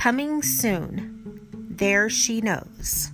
Coming soon. There she knows.